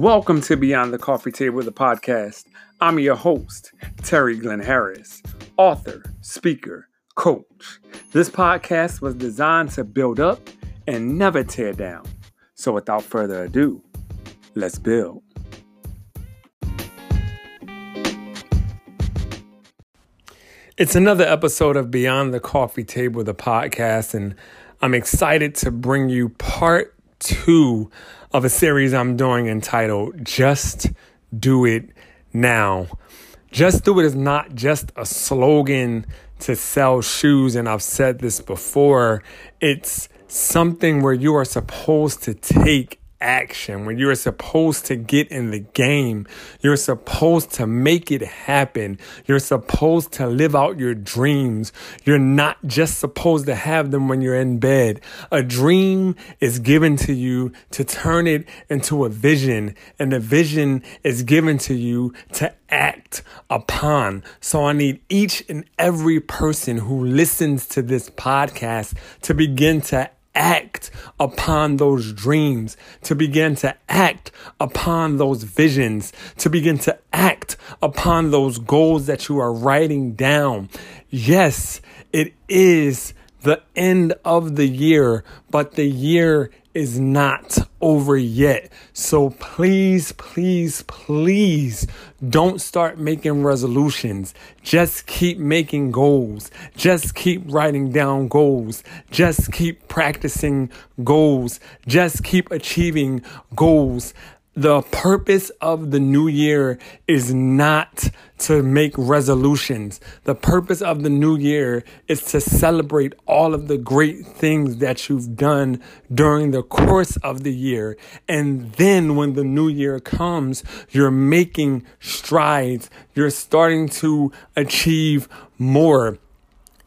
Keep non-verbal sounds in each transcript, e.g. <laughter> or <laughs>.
Welcome to Beyond the Coffee Table, the podcast. I'm your host, Terry Glenn Harris, author, speaker, coach. This podcast was designed to build up and never tear down. So without further ado, let's build. It's another episode of Beyond the Coffee Table, the podcast, and I'm excited to bring you part two of a series I'm doing entitled Just Do It Now. Just Do It is not just a slogan to sell shoes, and I've said this before. It's something where you are supposed to take action, when you're supposed to get in the game, you're supposed to make it happen, you're supposed to live out your dreams. You're not just supposed to have them when you're in bed. A dream is given to you to turn it into a vision, and the vision is given to you to act upon. So I need each and every person who listens to this podcast to begin to act upon those dreams, to begin to act upon those visions, to begin to act upon those goals that you are writing down. Yes, it is the end of the year, but the year is not over yet. So please, please, please don't start making resolutions. Just keep making goals. Just keep writing down goals. Just keep practicing goals. Just keep achieving goals the purpose of the new year is not to make resolutions. The purpose of the new year is to celebrate all of the great things that you've done during the course of the year. And then when the new year comes, you're making strides. You're starting to achieve more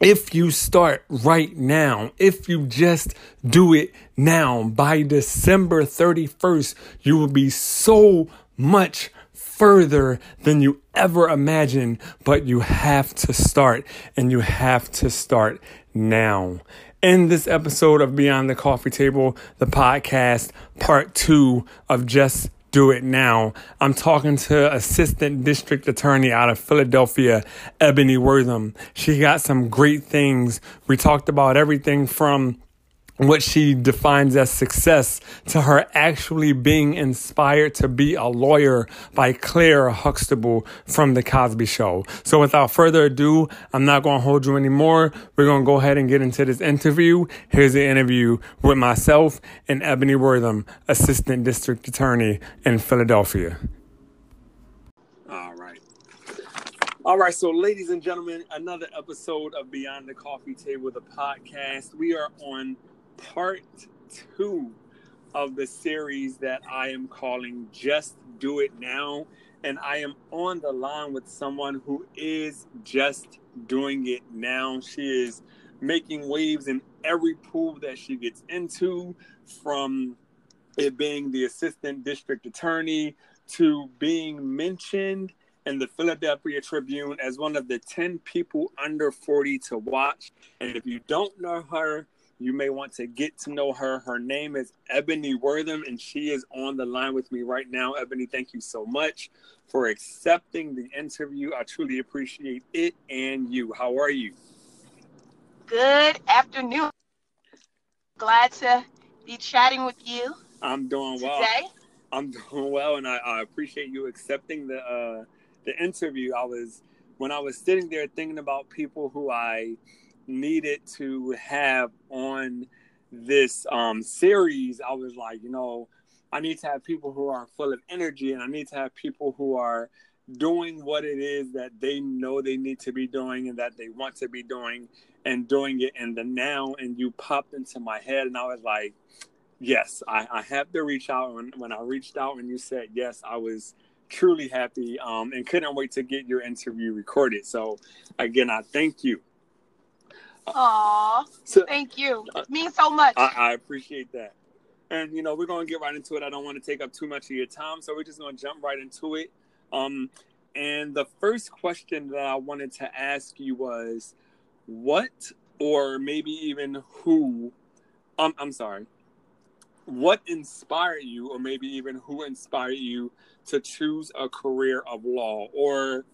if you start right now, if you just do it now, by December 31st, you will be so much further than you ever imagined. But you have to start, and you have to start now. In this episode of Beyond the Coffee Table, the podcast, part two of Just do it now. I'm talking to Assistant District Attorney out of Philadelphia, Ebony Wortham. She got some great things. We talked about everything from what she defines as success to her actually being inspired to be a lawyer by Claire Huxtable from The Cosby Show. So without further ado, I'm not going to hold you anymore. We're going to go ahead and get into this interview. Here's the interview with myself and Ebony Wortham, Assistant District Attorney in Philadelphia. All right. All right, so ladies and gentlemen, another episode of Beyond the Coffee Table, the podcast. We are on part two of the series that I am calling Just Do It Now. And I am on the line with someone who is just doing it now. She is making waves in every pool that she gets into, from it being the assistant district attorney to being mentioned in the Philadelphia Tribune as one of the 10 people under 40 to watch. And if you don't know her, you may want to get to know her. Her name is Ebony Wortham, and she is on the line with me right now. Ebony, thank you so much for accepting the interview. I truly appreciate it and you. How are you? Good afternoon. Glad to be chatting with you. I'm doing well. Today. I'm <laughs> doing well, and I, I appreciate you accepting the uh, the interview. I was when I was sitting there thinking about people who I needed to have on this um, series, I was like, you know, I need to have people who are full of energy and I need to have people who are doing what it is that they know they need to be doing and that they want to be doing and doing it in the now. And you popped into my head and I was like, yes, I, I have to reach out. And when I reached out and you said yes, I was truly happy um, and couldn't wait to get your interview recorded. So again, I thank you. Aw, so, thank you. It means so much. I, I appreciate that. And you know, we're gonna get right into it. I don't want to take up too much of your time, so we're just gonna jump right into it. Um, and the first question that I wanted to ask you was, what or maybe even who? Um, I'm sorry. what inspired you, or maybe even who inspired you to choose a career of law? Or,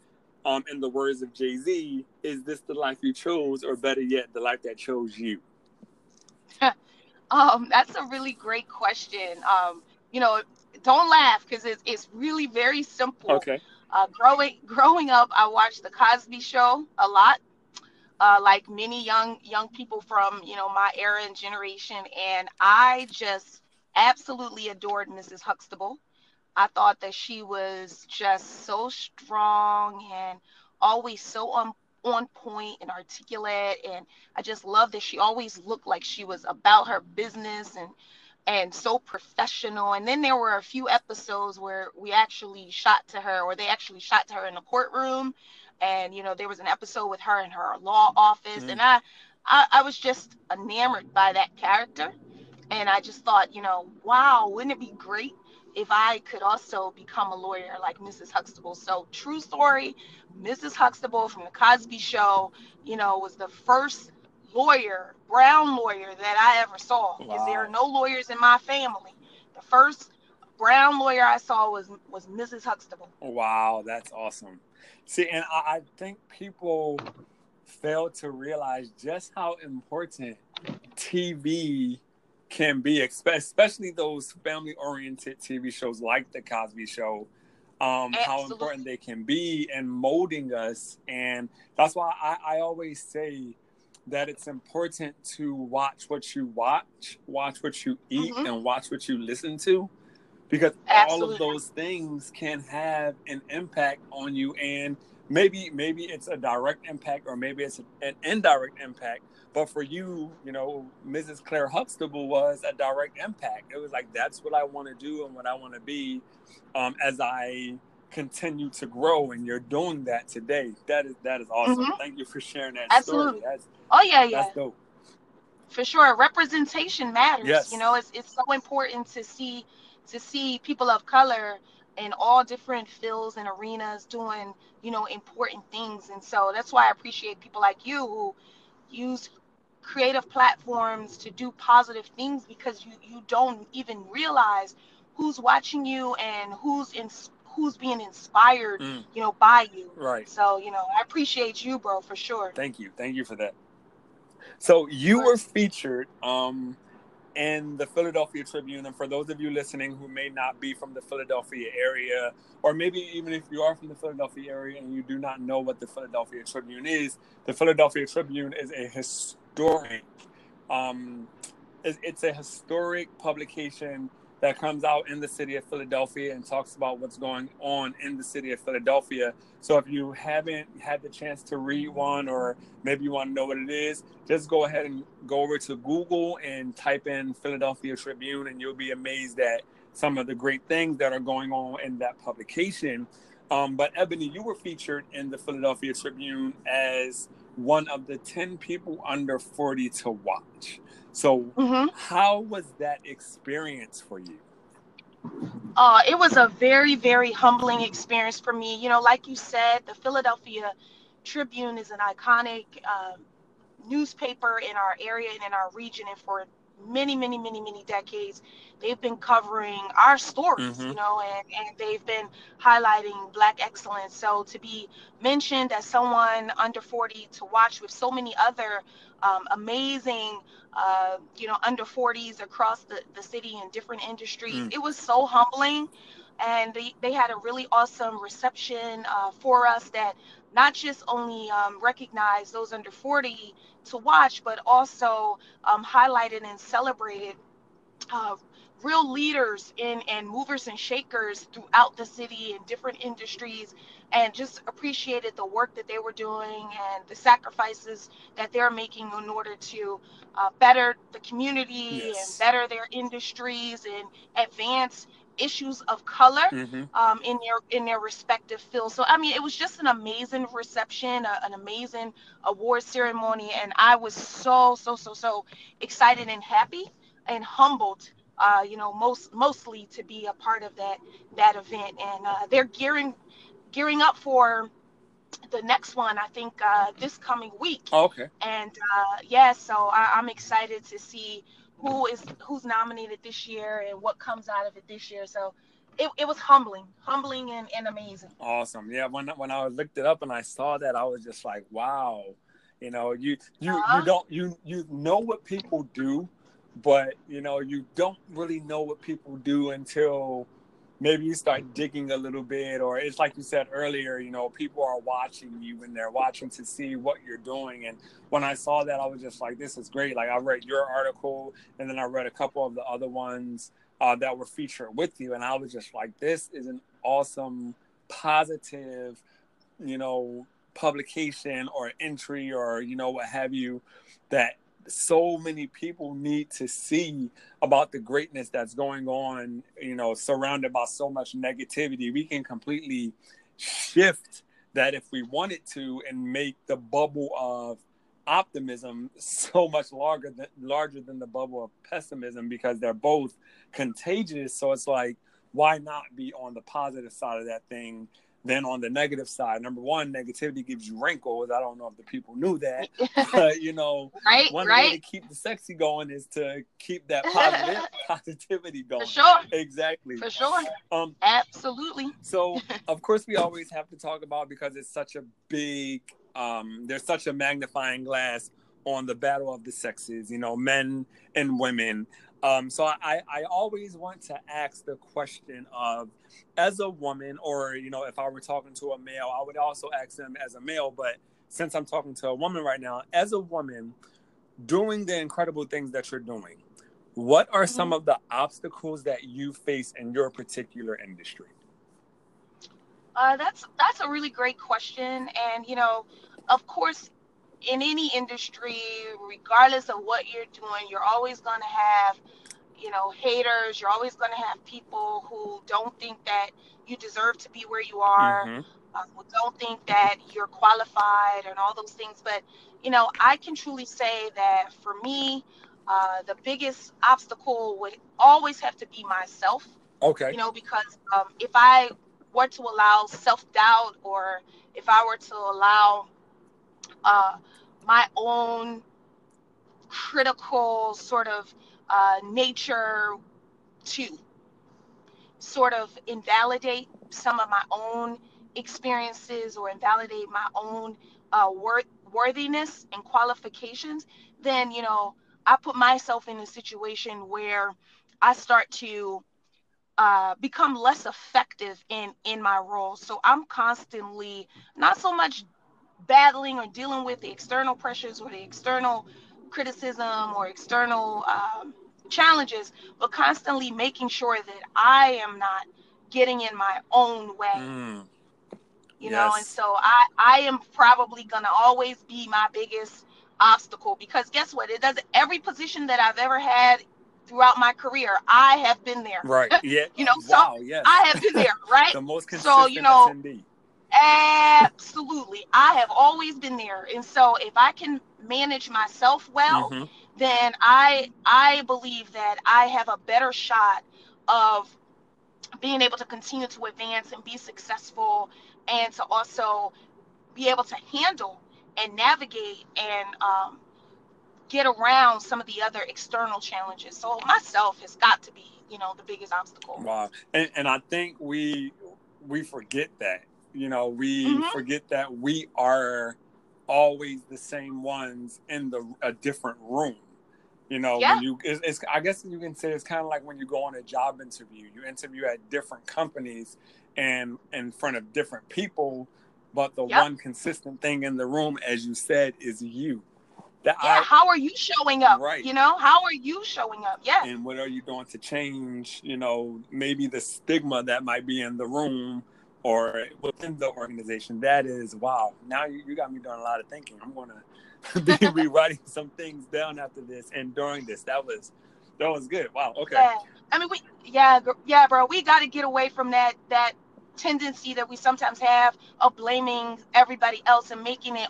um, in the words of Jay Z, is this the life you chose, or better yet, the life that chose you? <laughs> um, that's a really great question. Um, you know, don't laugh because it's, it's really very simple. Okay. Uh, growing growing up, I watched the Cosby Show a lot, uh, like many young young people from you know my era and generation, and I just absolutely adored Mrs. Huxtable. I thought that she was just so strong and always so on on point and articulate, and I just love that she always looked like she was about her business and and so professional. And then there were a few episodes where we actually shot to her, or they actually shot to her in the courtroom. And you know, there was an episode with her in her law office, mm. and I, I, I was just enamored by that character. And I just thought, you know, wow, wouldn't it be great if I could also become a lawyer like Mrs. Huxtable? So, true story, Mrs. Huxtable from the Cosby Show, you know, was the first lawyer, brown lawyer that I ever saw. Because wow. there are no lawyers in my family. The first brown lawyer I saw was was Mrs. Huxtable. Wow, that's awesome. See, and I, I think people fail to realize just how important TV can be, especially those family oriented TV shows like The Cosby Show. Um, how important they can be in molding us. And that's why I, I always say, that it's important to watch what you watch, watch what you eat, mm-hmm. and watch what you listen to, because Absolutely. all of those things can have an impact on you. And maybe maybe it's a direct impact, or maybe it's an indirect impact. But for you, you know, Mrs. Claire Huxtable was a direct impact. It was like that's what I want to do and what I want to be um, as I continue to grow and you're doing that today that is that is awesome mm-hmm. thank you for sharing that Absolutely. story that's, oh yeah yeah that's dope for sure representation matters yes. you know it's, it's so important to see to see people of color in all different fields and arenas doing you know important things and so that's why i appreciate people like you who use creative platforms to do positive things because you you don't even realize who's watching you and who's in who's being inspired, mm. you know, by you. Right. So, you know, I appreciate you, bro, for sure. Thank you. Thank you for that. So you were featured um in the Philadelphia Tribune. And for those of you listening who may not be from the Philadelphia area, or maybe even if you are from the Philadelphia area and you do not know what the Philadelphia Tribune is, the Philadelphia Tribune is a historic, um, it's a historic publication that comes out in the city of Philadelphia and talks about what's going on in the city of Philadelphia. So if you haven't had the chance to read one or maybe you want to know what it is, just go ahead and go over to Google and type in Philadelphia Tribune and you'll be amazed at some of the great things that are going on in that publication. Um, but Ebony, you were featured in the Philadelphia Tribune as one of the 10 people under 40 to watch. So, mm-hmm. how was that experience for you? Uh, it was a very, very humbling experience for me. You know, like you said, the Philadelphia Tribune is an iconic uh, newspaper in our area and in our region. And for many, many, many, many decades, they've been covering our stories, mm-hmm. you know, and, and they've been highlighting Black excellence. So to be mentioned as someone under 40 to watch with so many other um, amazing, uh, you know, under 40s across the, the city in different industries. Mm. It was so humbling. And they, they had a really awesome reception uh, for us that not just only um, recognized those under 40 to watch, but also um, highlighted and celebrated uh, real leaders in and movers and shakers throughout the city in different industries and just appreciated the work that they were doing and the sacrifices that they're making in order to uh, better the community yes. and better their industries and advance issues of color mm-hmm. um, in their in their respective fields. So I mean, it was just an amazing reception, a, an amazing award ceremony, and I was so so so so excited and happy and humbled. Uh, you know, most mostly to be a part of that that event, and uh, they're gearing gearing up for the next one, I think uh, this coming week. Oh, okay. And uh, yeah, so I, I'm excited to see who is who's nominated this year and what comes out of it this year. So it, it was humbling, humbling and, and amazing. Awesome. Yeah, when when I looked it up and I saw that, I was just like, wow. You know, you you Uh-huh. you don't you you know what people do, but you know you don't really know what people do until maybe you start digging a little bit, or it's like you said earlier. You know, people are watching you and they're watching to see what you're doing. And when I saw that, I was just like, this is great. Like I read your article, and then I read a couple of the other ones uh, that were featured with you, and I was just like, this is an awesome, positive, you know, publication or entry or you know what have you that so many people need to see about the greatness that's going on you know surrounded by so much negativity. We can completely shift that if we wanted to and make the bubble of optimism so much larger than larger than the bubble of pessimism because they're both contagious. So it's like why not be on the positive side of that thing than on the negative side number one negativity gives you wrinkles i don't know if the people knew that <laughs> but you know right, one way to keep the sexy going is to keep that <laughs> positive positivity going For sure. exactly For sure. um Absolutely. so <laughs> of course we always have to talk about because it's such a big um there's such a magnifying glass on the battle of the sexes you know men and women um so i i always want to ask the question of as a woman or you know if i were talking to a male i would also ask them as a male but since i'm talking to a woman right now as a woman doing the incredible things that you're doing what are some of the obstacles that you face in your particular industry? Uh, that's that's a really great question, and you know, of course, in any industry, regardless of what you're doing, you're always going to have, you know, haters. You're always going to have people who don't think that you deserve to be where you are, Mhm. uh, who don't think that you're qualified, and all those things. But you know, I can truly say that for me, uh, the biggest obstacle would always have to be myself okay you know because um, if i were to allow self-doubt or if i were to allow uh, my own critical sort of uh, nature to sort of invalidate some of my own experiences or invalidate my own uh, worth, worthiness and qualifications then you know i put myself in a situation where i start to uh, become less effective in in my role. So I'm constantly not so much battling or dealing with the external pressures or the external criticism or external um, challenges, but constantly making sure that I am not getting in my own way. Mm, You know, and so I I am probably gonna always be my biggest obstacle because guess what? It doesn't every position that I've ever had throughout my career, I have been there. right <laughs> yeah You know, wow yes I have been there, <laughs> right? the most So, you know, attendee Absolutely. I have always been there. And so if I can manage myself well, Mhm. then I I believe that I have a better shot of being able to continue to advance and be successful and to also be able to handle and navigate and um, get around some of the other external challenges. So myself has got to be, you know, the biggest obstacle. Wow. And, and I think we we forget that. You know, we Mhm. forget that we are always the same ones in the a different room. You know, Yeah. when you it's, it's I guess you can say it's kind of like when you go on a job interview. You interview at different companies and in front of different people, but the Yep. one consistent thing in the room, as you said, is you. That Yeah, I how are you showing up? Right. You know, how are you showing up? Yeah. and what are you doing to change you know maybe the stigma that might be in the room or within the organization that is wow now you, you got me doing a lot of thinking i'm gonna <laughs> be <laughs> rewriting some things down after this and during this that was that was good wow okay Yeah. I mean, we yeah, yeah, bro. We got to get away from that that tendency that we sometimes have of blaming everybody else and making it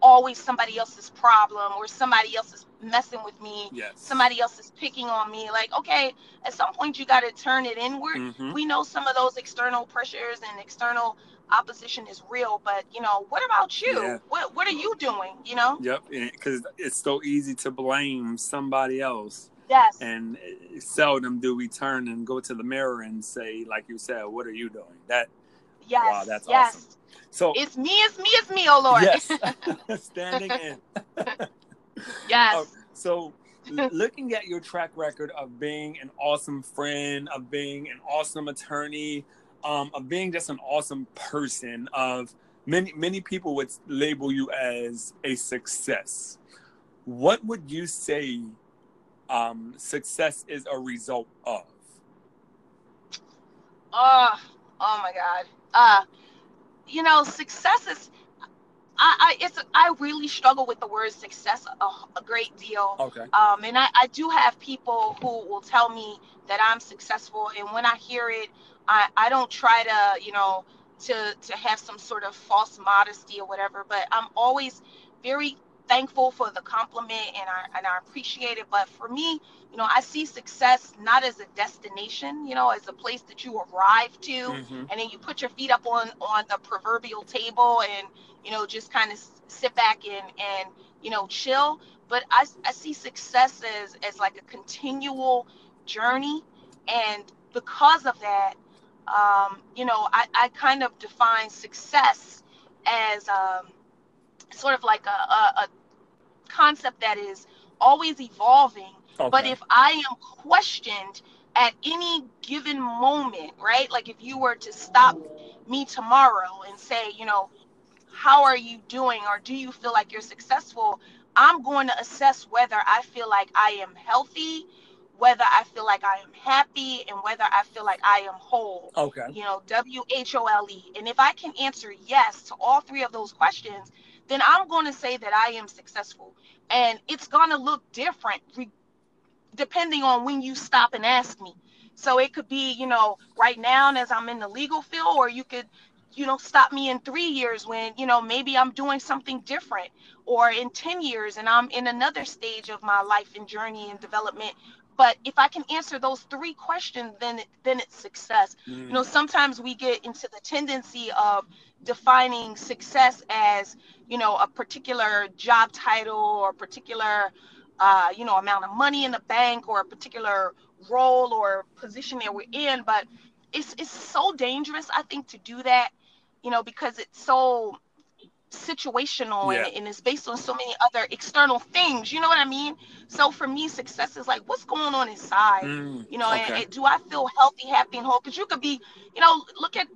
always somebody else's problem or somebody else is messing with me. yes Somebody else is picking on me. Like, okay, at some point you got to turn it inward. Mhm. We know some of those external pressures and external opposition is real. But you know, what about you? Yeah. What What are you doing? You know? Yep. Because it's so easy to blame somebody else. Yes. And seldom do we turn and go to the mirror and say, like you said, what are you doing? That. Yes. Wow, that's yes. awesome. So it's me, it's me, it's me, oh Lord. Yes. <laughs> <laughs> Standing in. <laughs> yes. Uh, so looking at your track record of being an awesome friend, of being an awesome attorney, um, of being just an awesome person, of many many people would label you as a success. What would you say um, success is a result of? Oh, oh my God. Uh, you know, success is I, I it's I really struggle with the word success a, a great deal. Okay. Um, and I, I do have people who will tell me that I'm successful, and when I hear it, I, I don't try to you know to to have some sort of false modesty or whatever, but I'm always very thankful for the compliment and I and I appreciate it. But for me, you know, I see success not as a destination, you know, as a place that you arrive to mm-hmm. and then you put your feet up on on the proverbial table and you know just kind of sit back and and you know chill. But I I see success as as like a continual journey, and because of that, um, you know, I I kind of define success as um sort of like a, a, a concept that is always evolving Okay. But if I am questioned at any given moment, right? Like if you were to stop me tomorrow and say, you know, how are you doing or do you feel like you're successful? I'm going to assess whether I feel like I am healthy, whether I feel like I am happy, and whether I feel like I am whole. Okay. You know, W H O L E. And if I can answer yes to all three of those questions, then I'm going to say that I am successful. And it's going to look different depending on when you stop and ask me. So it could be, you know, right now as I'm in the legal field, or you could, you know, stop me in three years when, you know, maybe I'm doing something different, or in 10 years and I'm in another stage of my life and journey and development. But if I can answer those three questions, then it, then it's success. Mm. You know, sometimes we get into the tendency of defining success as, you know, a particular job title or a particular uh, you know, amount of money in the bank or a particular role or position that we're in. But it's it's so dangerous, I think, to do that, you know, because it's so situational yeah. and, and, it's based on so many other external things you know what i mean so for me success is like what's going on inside mm, you know okay. and, and, do i feel healthy happy and whole because you could be you know look at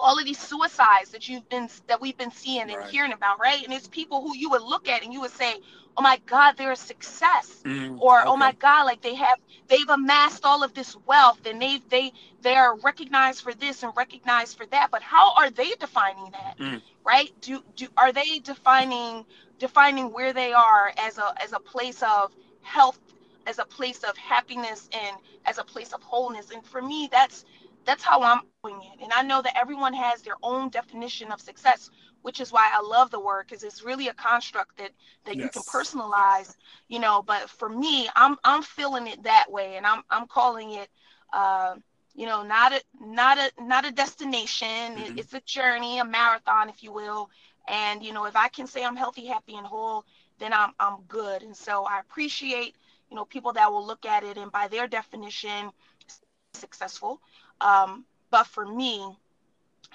all of these suicides that you've been that we've been seeing and right. hearing about right and it's people who you would look at and you would say oh my god they're a success mm, or okay. oh my god like they have they've amassed all of this wealth and they they they are recognized for this and recognized for that but how are they defining that mm. right do do are they defining defining where they are as a as a place of health as a place of happiness and as a place of wholeness and for me that's that's how i'm doing it and i know that everyone has their own definition of success which is why I love the word because it's really a construct that that yes. you can personalize, you know. But for me, I'm I'm feeling it that way, and I'm I'm calling it, uh, you know, not a not a not a destination. Mm-hmm. It's a journey, a marathon, if you will. And you know, if I can say I'm healthy, happy, and whole, then I'm I'm good. And so I appreciate you know people that will look at it and by their definition, successful. Um, but for me,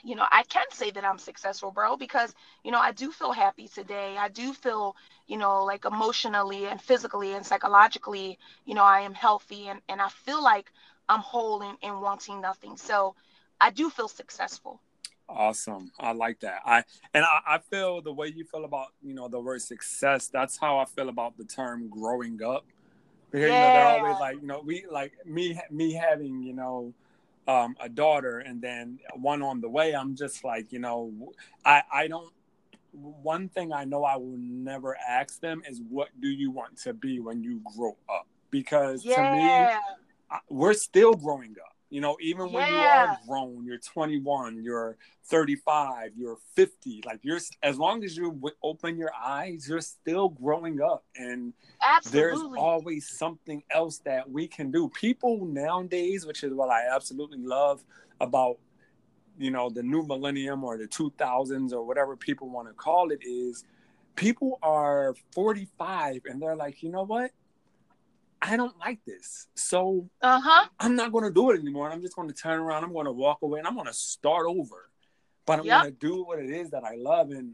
you know, I can say that I'm successful, bro, because, you know, I do feel happy today. I do feel, you know, like emotionally and physically and psychologically, you know, I am healthy and, and I feel like I'm whole and, and wanting nothing. So I do feel successful. Awesome. I like that. I and I, I feel the way you feel about, you know, the word success, that's how I feel about the term growing up. Because yeah. you know, they're always like, you know, we like me me having, you know, um, a daughter and then one on the way, I'm just like, you know, I, I don't, one thing I know I will never ask them is what do you want to be when you grow up? Because yeah. to me, we're still growing up. You know, even when yeah. you are grown, you're 21, you're 35, you're 50. Like you're, as long as you open your eyes, you're still growing up, and Absolutely. there's always something else that we can do. People nowadays, which is what I absolutely love about you know the new millennium or the 2000s or whatever people want to call it is people are 45 and they're like you know what i don't like this. So uh-huh. I'm not going to do it anymore. I'm just going to turn around. I'm going to walk away and i'm going to start over. But i'm Yep. going to do what it is that i love. And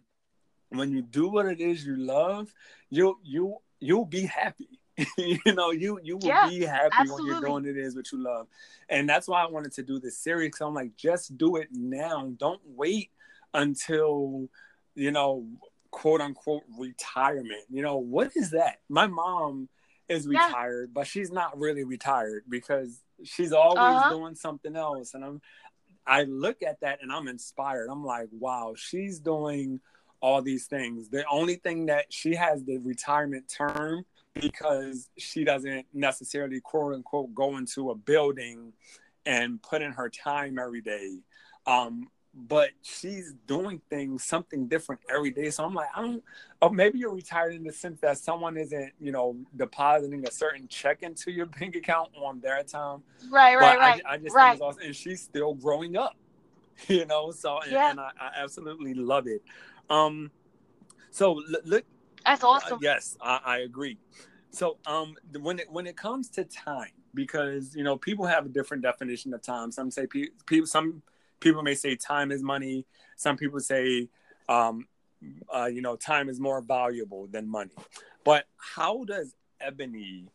when you do what it is you love you you you'll be happy. <laughs> You know you you will Yeah, be happy when you're absolutely. doing it is what you love. And that's why i wanted to do this series i'm like just do it now. Don't wait until you know quote unquote retirement. You know what is that? My mom is Yeah. retired but she's not really retired because she's always Uh-huh. doing something else and i'm i look at that and i'm inspired i'm like wow she's doing all these things the only thing that she has the retirement term because she doesn't necessarily quote unquote go into a building and put in her time every day um but she's doing things something different every day so i'm like i don't oh maybe you're retired in the sense that someone isn't you know depositing a certain check into your <laughs> bank account on their time Right, right, but right. I, I just right. awesome. and she's still growing up <laughs> you know so and, Yeah. and I, I absolutely love it um so look That's uh, awesome. yes, I, I agree. So, um, when it when it comes to time, because you know people have a different definition of time. Some say pe- people, some people may say time is money. Some people say, um, uh, you know, time is more valuable than money. But how does Ebony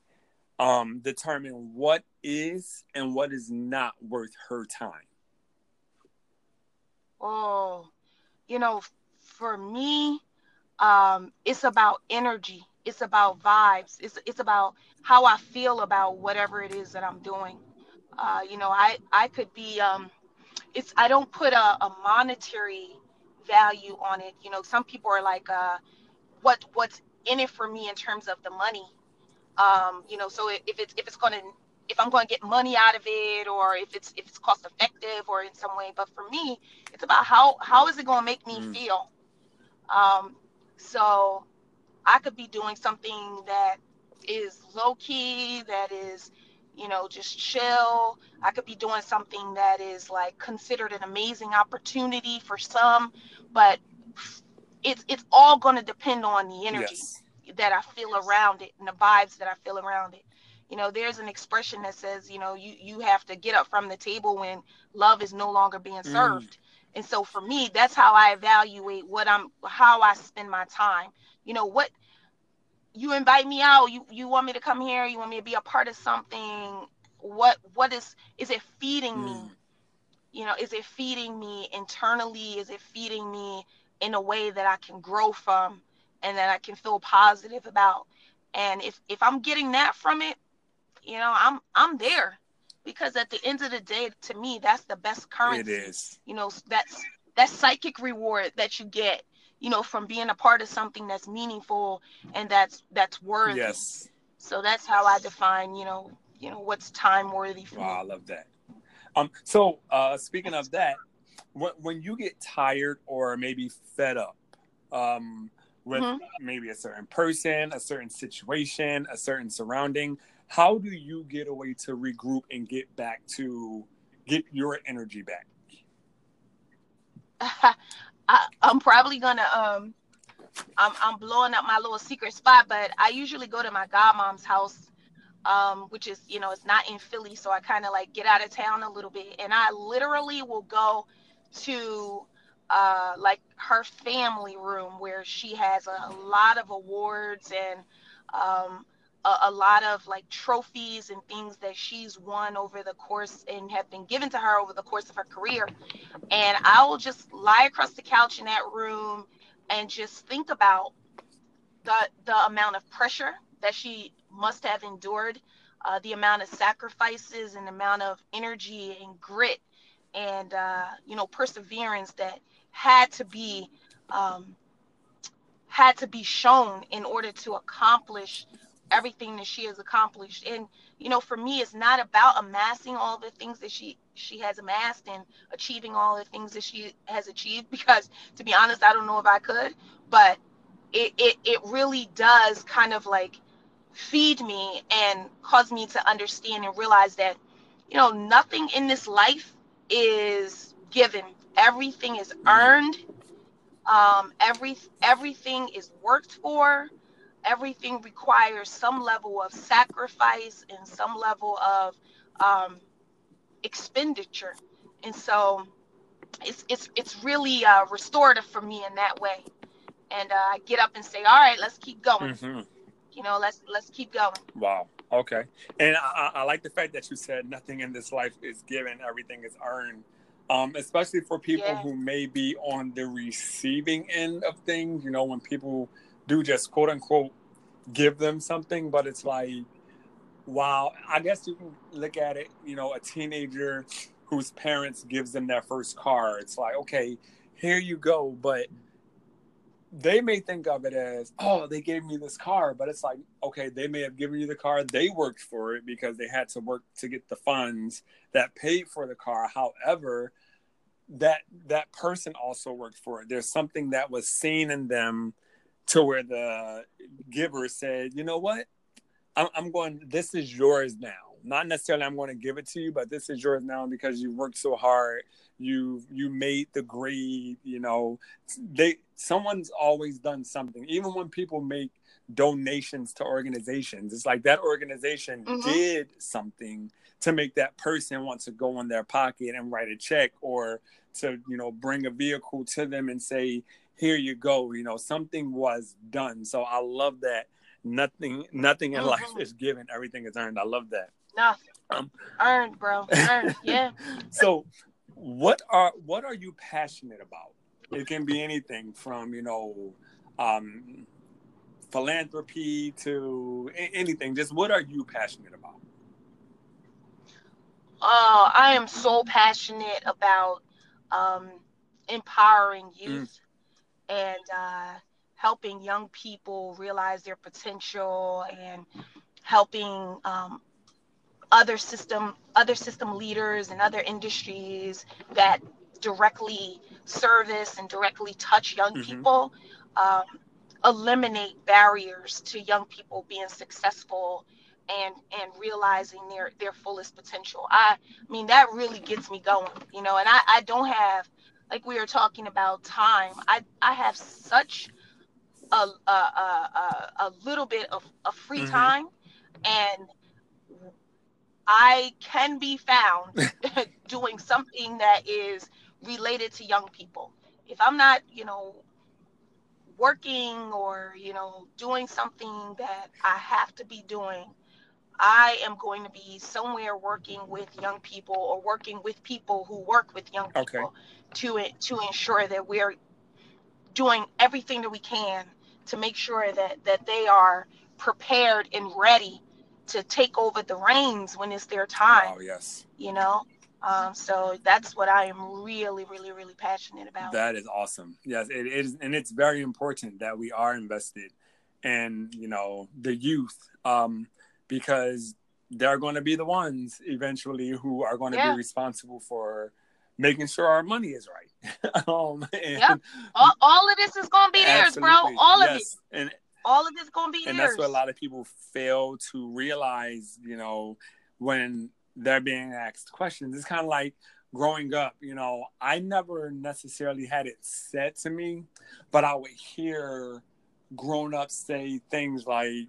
um determine what is and what is not worth her time? Oh, you know, for me, um, it's about energy. It's about vibes. It's it's about how I feel about whatever it is that I'm doing. Uh, you know, I I could be um, it's I don't put a, a monetary value on it. You know, some people are like, uh, what what's in it for me in terms of the money. Um, you know, so if it's if it's gonna if I'm going to get money out of it, or if it's if it's cost effective, or in some way. But for me, it's about how how is it going to make me Mm. feel. Um, so I could be doing something that is low key, that is, you know, just chill. I could be doing something that is like considered an amazing opportunity for some, but it's it's all going to depend on the energy Yes. that I feel around it and the vibes that I feel around it. You know, there's an expression that says, you know, you you have to get up from the table when love is no longer being Mm. served. And so for me, that's how I evaluate what I'm how I spend my time. You know, what you invite me out, you you want me to come here, you want me to be a part of something. What what is is it feeding me? Mm. you know is it feeding me internally is it feeding me in a way that i can grow from and that i can feel positive about and if if i'm getting that from it you know i'm i'm there because at the end of the day to me that's the best It currency is. you know that's that psychic reward that you get you know from being a part of something that's meaningful and that's that's worthy Yes. so that's how i define you know you know what's time worthy for Wow, I love that. Um, so uh, speaking of that, when, when you get tired or maybe fed up um, with Mhm. maybe a certain person, a certain situation, a certain surrounding, how do you get away to regroup and get back to get your energy back? <laughs> I, I'm probably gonna um I'm I'm blowing up my little secret spot, but I usually go to my godmom's house, um, which is you know it's not in Philly, so I kind of like get out of town a little bit, and I literally will go to uh like her family room where she has a, lot of awards and um a, a lot of like trophies and things that she's won over the course and have been given to her over the course of her career. And I will just lie across the couch in that room and just think about the the amount of pressure that she must have endured, uh, the amount of sacrifices and amount of energy and grit and uh, you know perseverance that had to be um, had to be shown in order to accomplish everything that she has accomplished and you know for me it's not about amassing all the things that she she has amassed and achieving all the things that she has achieved <laughs> because to be honest i don't know if i could but it it, it really does kind of like feed me and cause me to understand and realize that you know nothing in this life is given everything is earned. Um, every everything is worked for. Everything requires some level of sacrifice and some level of um, expenditure, and so it's it's it's really uh, restorative for me in that way. And uh, I get up and say, "All right, let's keep going." Mm-hmm. You know, let's let's keep going. Wow. Okay. And I, I like the fact that you said nothing in this life is given; everything is earned. Um, especially for people Yeah. who may be on the receiving end of things. You know, when people do just quote unquote give them something, but it's like, wow. I guess you can look at it. You know, a teenager whose parents gives them their first car. It's like, okay, here you go, but they may think of it as, oh, they gave me this car, but it's like, okay, they may have given you the car. They worked for it because they had to work to get the funds that paid for the car. However, that that person also worked for it. There's something that was seen in them to where the giver said, you know what? I'm, I'm going, this is yours now. Not necessarily I'm going to give it to you, but this is yours now because you worked so hard. You you made the grade, you know. They someone's always done something. Even when people make donations to organizations, it's like that organization Mhm. did something to make that person want to go in their pocket and write a check or to, you know, bring a vehicle to them and say, here you go. You know, something was done. So I love that nothing nothing in life Mhm. is given, everything is earned. I love that. Nothing Um, earned, bro. Earned. <laughs> Yeah. so what are what are you passionate about it can be anything from you know um philanthropy to anything just what are you passionate about Oh, I am so passionate about um, empowering youth and uh, helping young people realize their potential and helping um, other system other system leaders and other industries that directly service and directly touch young Mhm. people um, eliminate barriers to young people being successful and and realizing their their fullest potential i i mean that really gets me going you know and i i don't have like we were talking about time i i have such a a a, a, little bit of, of free Mhm. time and i can be found <laughs> doing something that is related to young people if i'm not you know working or you know doing something that i have to be doing I am going to be somewhere working with young people or working with people who work with young Okay. people to it to ensure that we're doing everything that we can to make sure that that they are prepared and ready to take over the reins when it's their time. wow yes You know, um, so that's what I am really, really, really passionate about. that is awesome yes it is and it's very important that we are invested in you know the youth um because they're going to be the ones eventually who are going to Yeah. be responsible for making sure our money is right <laughs> um Yep. all, all of this is gonna be theirs, bro. All of it. yes. And All of it's gonna be and theirs. that's what a lot of people fail to realize, you know, when they're being asked questions. It's kind of like growing up, you know, I never necessarily had it said to me, but I would hear grown ups say things like,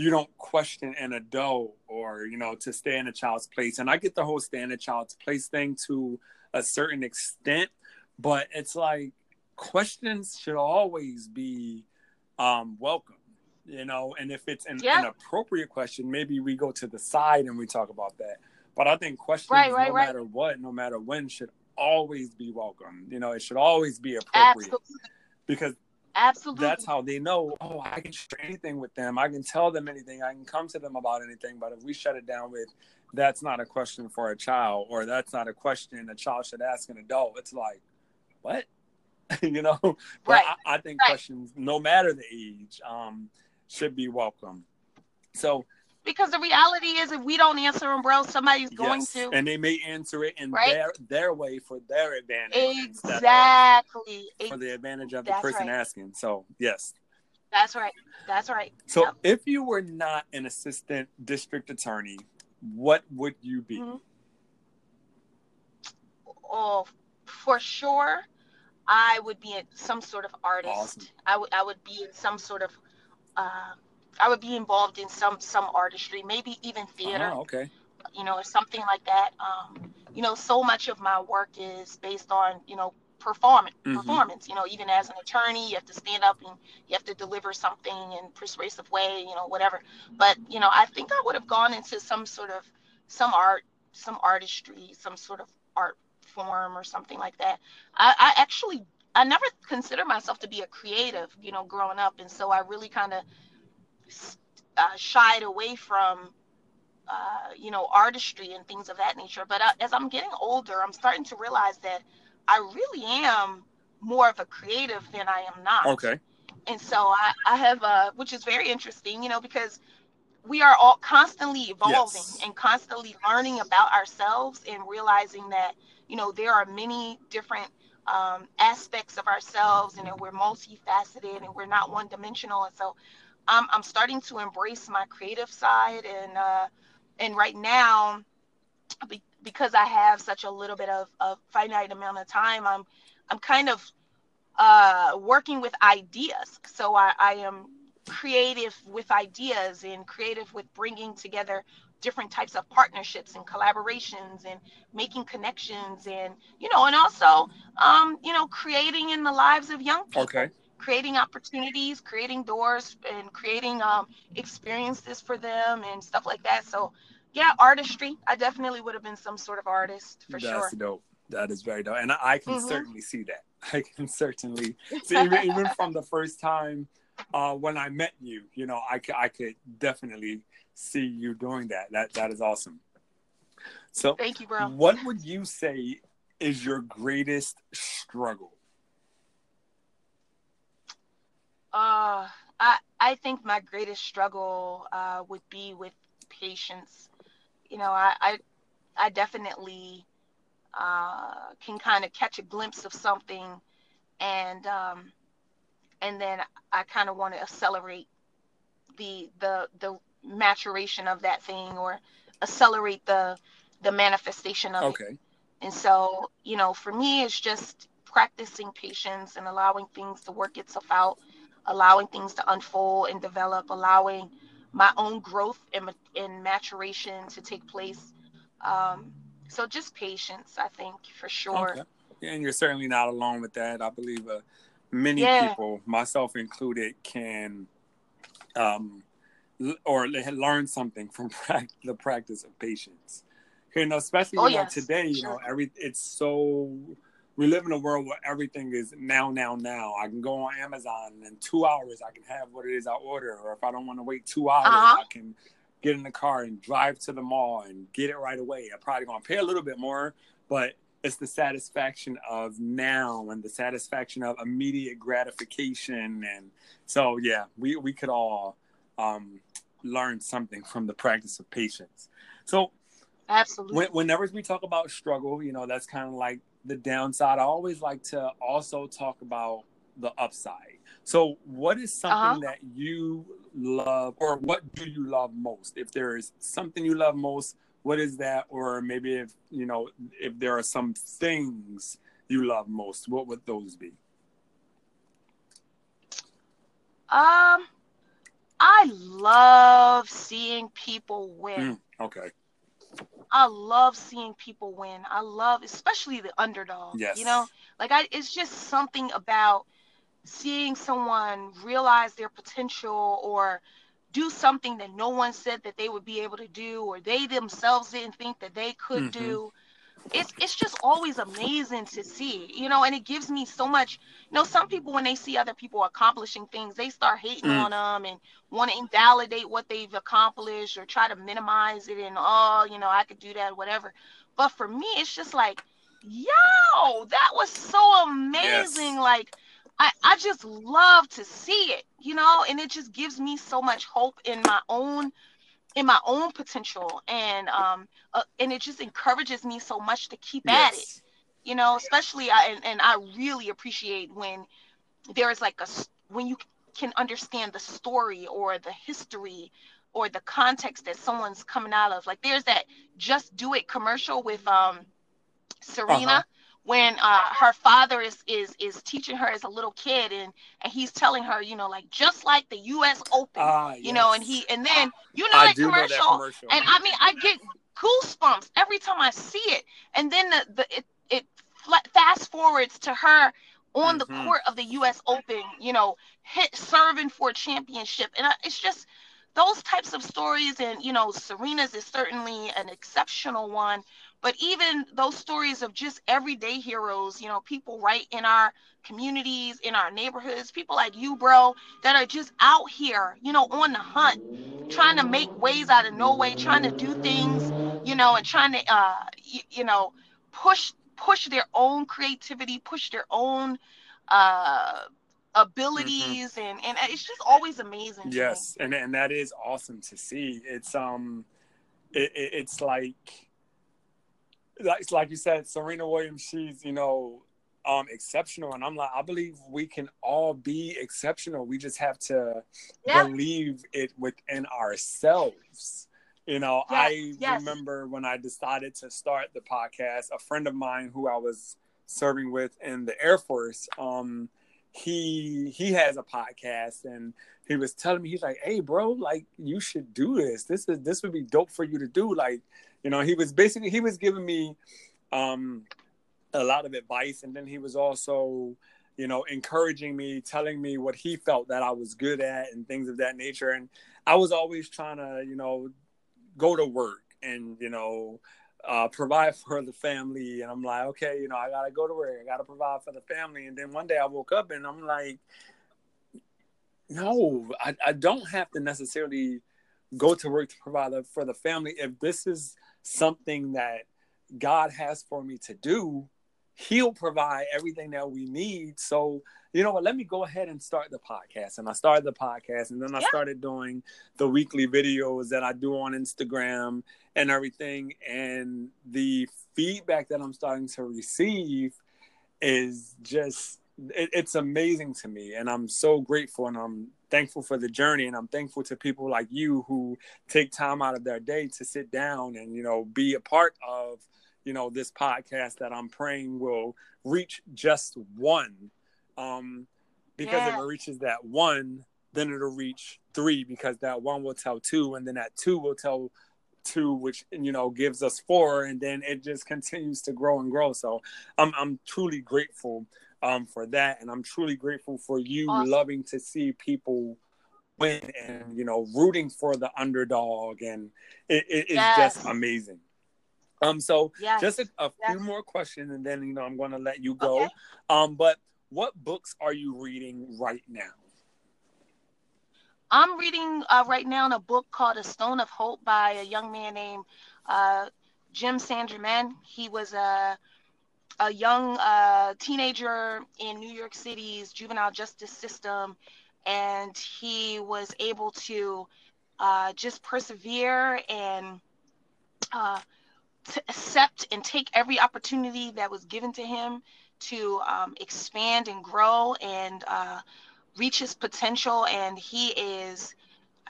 you don't question an adult or, you know, to stay in a child's place. And I get the whole stay in a child's place thing to a certain extent, but it's like questions should always be um, welcome, you know, and if it's an, Yeah. an appropriate question, maybe we go to the side and we talk about that. But I think questions, Right, right, no right. matter what, no matter when, should always be welcome. You know, it should always be appropriate Absolutely. because Absolutely. that's how they know. Oh, I can share anything with them. I can tell them anything. I can come to them about anything. But if we shut it down with, that's not a question for a child, or that's not a question a child should ask an adult, it's like, what? <laughs> you know. But Right. I, I think Right. questions, no matter the age, um, should be welcome. So because the reality is if we don't answer them, bro, somebody's going yes, to. and they may answer it in Right? their their way for their advantage instead of Exactly. for the advantage of the person right. asking. So yes. That's right. That's right. So Yep. if you were not an assistant district attorney, what would you be? Mhm. Oh, for sure, I would be some sort of artist. Awesome. I would I would be in some sort of uh, I would be involved in some some artistry, maybe even theater. Oh, okay. You know, or something like that. Um, you know, so much of my work is based on you know performance. Mhm. Performance. You know, even as an attorney, you have to stand up and you have to deliver something in persuasive way. You know, whatever. But you know, I think I would have gone into some sort of some art, some artistry, some sort of art form or something like that. I, I actually I never considered myself to be a creative, you know, growing up, and so I really kind of uh, shied away from, uh, you know, artistry and things of that nature. But uh, as I'm getting older, I'm starting to realize that I really am more of a creative than I am not. Okay. And so I, I have, uh, which is very interesting, you know, because we are all constantly evolving Yes. and constantly learning about ourselves and realizing that, you know, there are many different um, aspects of ourselves and that we're multifaceted and we're not one dimensional. And so I'm, I'm starting to embrace my creative side. And, uh, and right now, be, because I have such a little bit of, of finite amount of time, I'm, I'm kind of uh, working with ideas. So I, I am creative with ideas and creative with bringing together different types of partnerships and collaborations and making connections and you know and also um, you know creating in the lives of young people Okay. Creating opportunities creating doors and creating um, experiences for them and stuff like that so yeah artistry i definitely would have been some sort of artist for That's sure That's dope. That is very dope, and I, I can Mhm. certainly see that. <laughs> I can certainly <laughs> see even, even from the first time uh, when I met you. You know, I, I could definitely see you doing that. That that is awesome. So, thank you bro what would you say is your greatest struggle? Uh, I I think my greatest struggle uh, would be with patience. You know, I I, I definitely uh, can kind of catch a glimpse of something, and um, and then I kind of want to accelerate the the the maturation of that thing or accelerate the the manifestation of it. Okay. And so, you know, for me, it's just practicing patience and allowing things to work itself out, allowing things to unfold and develop, allowing my own growth and, and maturation to take place. Um, so just patience, I think, for sure. Okay. And you're certainly not alone with that. I believe uh, many Yeah. people, myself included, can um, l- or le- learn something from <laughs> prac- the practice of patience. You know, especially Oh, you know yes, today. You know, every it's so we live in a world where everything is now, now, now. I can go on Amazon and in two hours I can have what it is I order, or if I don't want to wait two hours, Uh-huh. I can get in the car and drive to the mall and get it right away. I'm probably gonna pay a little bit more, but it's the satisfaction of now and the satisfaction of immediate gratification and so yeah we, we could all um, learn something from the practice of patience so Absolutely. when, whenever we talk about struggle you know that's kind of like the downside i always like to also talk about the upside. So what is something Uh-huh. that you love or what do you love most? If there is something you love most what is that? Or maybe if you know if there are some things you love most what would those be? Um, I love seeing people win. Mm, okay I love seeing people win. I love, especially the underdog. yes You know, like I, it's just something about seeing someone realize their potential or do something that no one said that they would be able to do, or they themselves didn't think that they could Mhm. do. It's it's just always amazing to see, you know, and it gives me so much. You know, some people when they see other people accomplishing things, they start hating Mm. on them and want to invalidate what they've accomplished or try to minimize it and oh, you know, I could do that, whatever. But for me, it's just like, yo, that was so amazing. Yes. Like, I, I just love to see it, you know, and it just gives me so much hope in my own in my own potential. And um uh, and it just encourages me so much to keep at it. You know especially I, and, and i really appreciate when there is like a when you can understand the story or the history or the context that someone's coming out of. Like there's that just do it commercial with um serena. Uh-huh. When uh, her father is is is teaching her as a little kid and and he's telling her you know like just like the us open uh, you know and he and then you know, that commercial, know that commercial. and i mean i get goosebumps every time i see it. And then the, the it, it fast forwards to her on mm-hmm. the court of the us open you know hit serving for a championship. And I, it's just those types of stories and you know serena's is certainly an exceptional one but even those stories of just everyday heroes, you know, people right in our communities, in our neighborhoods, people like you, bro, that are just out here, you know, on the hunt, trying to make ways out of no way, trying to do things, you know, and trying to, uh, you, you know, push push their own creativity, push their own uh, abilities, mm-hmm. and and it's just always amazing. Yes, and and that is awesome to see. It's um, it, it it's like like like you said, Serena Williams, she's you know um exceptional, and I'm like, I believe we can all be exceptional. We just have to yeah. believe it within ourselves. You know, yes, I yes. remember when I decided to start the podcast, a friend of mine who I was serving with in the Air Force, um, he he has a podcast and he was telling me he's like hey bro like you should do this this is this would be dope for you to do like you know he was basically he was giving me um a lot of advice. And then he was also you know encouraging me telling me what he felt that i was good at and things of that nature. And i was always trying to you know go to work and you know uh, provide <laughs> for the family. And i'm like okay you know i gotta go to work. I gotta provide for the family. And then one day i woke up and i'm like no i, I don't have to necessarily go to work to provide for the family. If this is something that God has for me to do, He'll provide everything that we need. So, you know what? Let me go ahead and start the podcast. And I started the podcast, and then I yeah. started doing the weekly videos that I do on Instagram and everything. And the feedback that I'm starting to receive is just it, it's amazing to me and i'm so grateful and i'm thankful for the journey and i'm thankful to people like you who take time out of their day to sit down and you know be a part of you know this podcast that i'm praying will reach just one um because yeah. if it reaches that one then it'll reach three because that one will tell two and then that two will tell two which you know gives us four and then it just continues to grow and grow so i'm i'm truly grateful um, for that. And I'm truly grateful for you awesome. loving to see people win and, you know, rooting for the underdog. And it, it, it's yes. just amazing. Um, so yes. just a, a yes. few more questions and then, you know, I'm going to let you go. Okay. Um, but what books are you reading right now? I'm reading uh, right now in a book called A Stone of Hope by a young man named uh, Jim St. Germain. He was a a young uh, teenager in New York City's juvenile justice system, and he was able to uh, just persevere and uh, accept and take every opportunity that was given to him to um, expand and grow and uh, reach his potential. And he is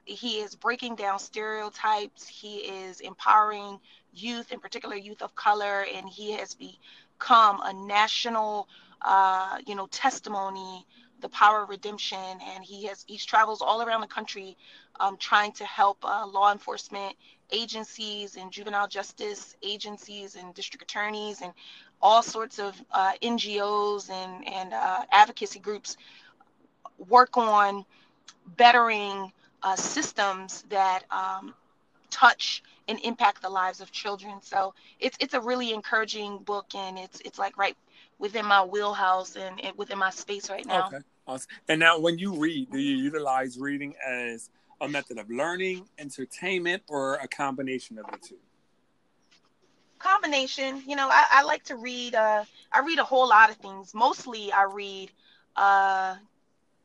he is breaking down stereotypes. He is empowering youth, in particular youth of color, and he has be, become a national, uh, you know, testimony, the power of redemption. And he has he travels all around the country, um, trying to help uh, law enforcement agencies and juvenile justice agencies and district attorneys and all sorts of uh, NGOs and and uh, advocacy groups work on bettering uh, systems that um, touch and impact the lives of children. So it's it's a really encouraging book, and it's it's like right within my wheelhouse and, and within my space right now. Okay, awesome. And now, when you read, do you utilize reading as a method of learning, entertainment, or a combination of the two? Combination. You know, I, I like to read. Uh, I read a whole lot of things. Mostly, I read uh,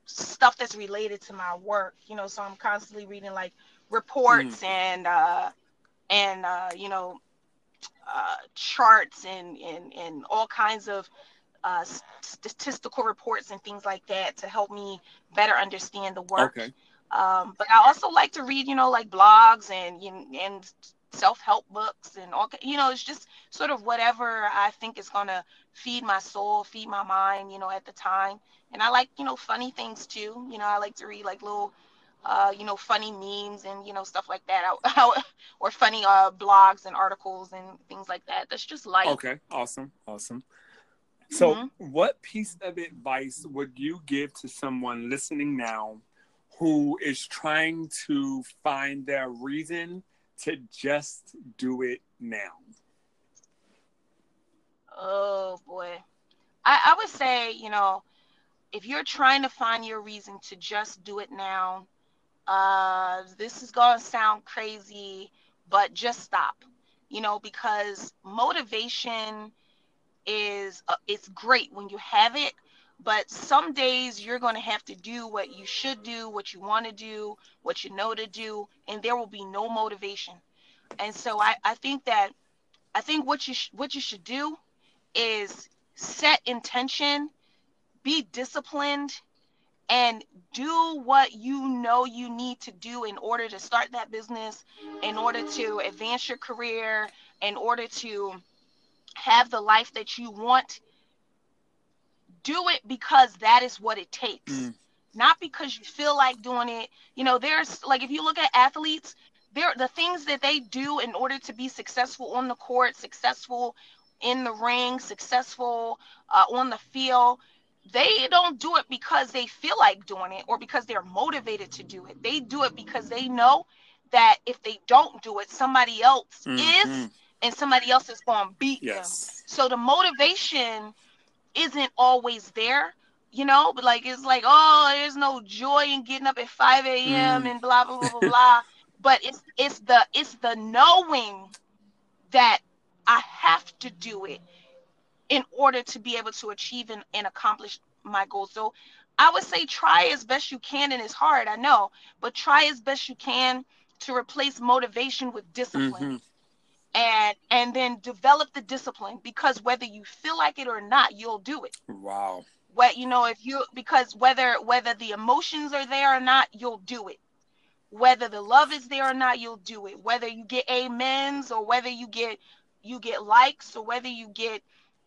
stuff that's related to my work. You know, so I'm constantly reading like reports mm. and uh, and uh, you know uh, charts and, and and all kinds of uh, statistical reports and things like that to help me better understand the work. Okay. Um, but I also like to read, you know, like blogs and and self-help books and all you know it's just sort of whatever i think is going to feed my soul feed my mind you know at the time and i like you know funny things too you know i like to read like little uh, you know funny memes and you know stuff like that <laughs> or funny uh, blogs and articles and things like that that's just life okay awesome awesome so mm-hmm. what piece of advice would you give to someone listening now who is trying to find their reason to just do it now? Oh boy. I, I would say, you know, if you're trying to find your reason to just do it now, uh, this is going to sound crazy, but just stop, you know, because motivation is, uh, it's great when you have it, but some days you're going to have to do what you should do, what you want to do, what you know to do, and there will be no motivation. And so I, I think that I think what you sh- what you should do is set intention, be disciplined, and do what you know you need to do in order to start that business, in order to advance your career, in order to have the life that you want do it because that is what it takes. Mm. Not because you feel like doing it. You know, there's like if you look at athletes, there the things that they do in order to be successful on the court, successful in the ring, successful uh, on the field. They don't do it because they feel like doing it or because they're motivated to do it. They do it because they know that if they don't do it, somebody else mm-hmm. is, and somebody else is going to beat yes. them. So the motivation isn't always there, you know, but like it's like, oh, there's no joy in getting up at 5 a.m. Mm. and blah blah blah blah blah. <laughs> But it's it's the it's the knowing that I have to do it in order to be able to achieve and, and accomplish my goals. So I would say try as best you can, and it's hard, I know, but try as best you can to replace motivation with discipline. Mm-hmm. And and then develop the discipline because whether you feel like it or not you'll do it. Wow. What you know if you because whether whether the emotions are there or not you'll do it. Whether the love is there or not you'll do it. Whether you get amens or whether you get you get likes or whether you get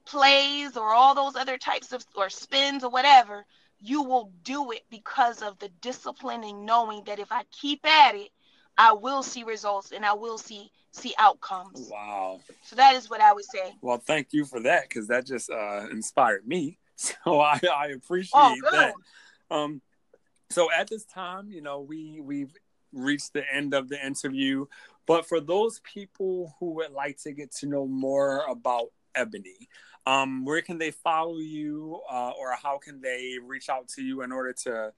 plays or all those other types of or spins or whatever you will do it because of the discipline and knowing that if i keep at it I will see results and I will see see outcomes. Wow. So that is what I would say. Well, thank you for that because that just uh, inspired me. <laughs> So I, I appreciate oh, that. Um, so at this time, you know, we we've reached the end of the interview, but for those people who would like to get to know more about Ebony, um, where can they follow you, uh, or how can they reach out to you in order to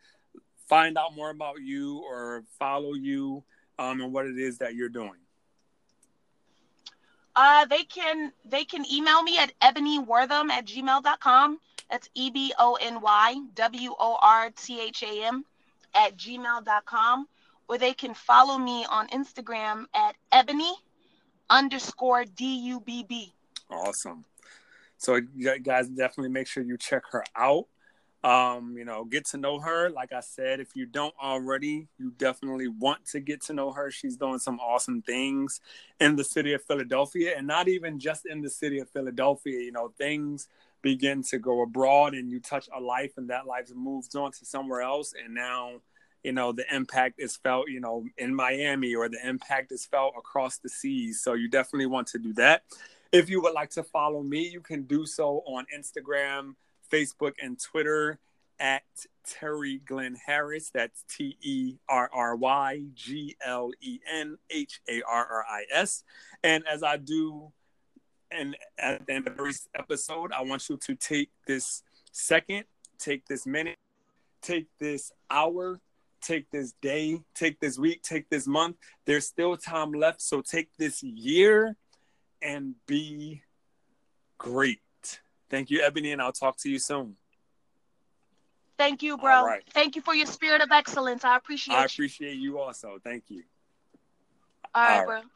find out more about you or follow you? um, and what it is that you're doing? Uh, they can they can email me at ebonywortham at gmail.com. That's E B O N Y W O R T H A M at gmail.com. Or they can follow me on Instagram at ebony underscore D U B B. Awesome. So, guys definitely make sure you check her out um, you know, get to know her. Like I said, if you don't already, you definitely want to get to know her. She's doing some awesome things in the city of Philadelphia, and not even just in the city of Philadelphia. You know, things begin to go abroad, and you touch a life, and that life moves on to somewhere else, and now. You know, the impact is felt, you know, in Miami or the impact is felt across the seas. So you definitely want to do that. If you would like to follow me, you can do so on Instagram, Facebook and Twitter at Terry Glen Harris. That's T E R R Y G L E N H A R R I S. And as I do, and at the end of every episode, I want you to take this second, take this minute, take this hour, take this day, take this week, take this month. There's still time left. So take this year and be great. Thank you, Ebony, and I'll talk to you soon. Thank you, bro. Right. Thank you for your spirit of excellence. I appreciate I appreciate you, you also. Thank you. All right, All right. bro.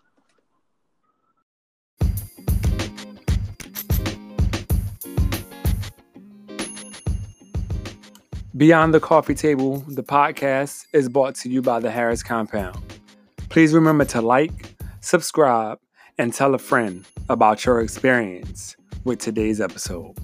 Beyond the Coffee Table, the podcast is brought to you by the Harris Compound. Please remember to like, subscribe, and tell a friend about your experience with today's episode.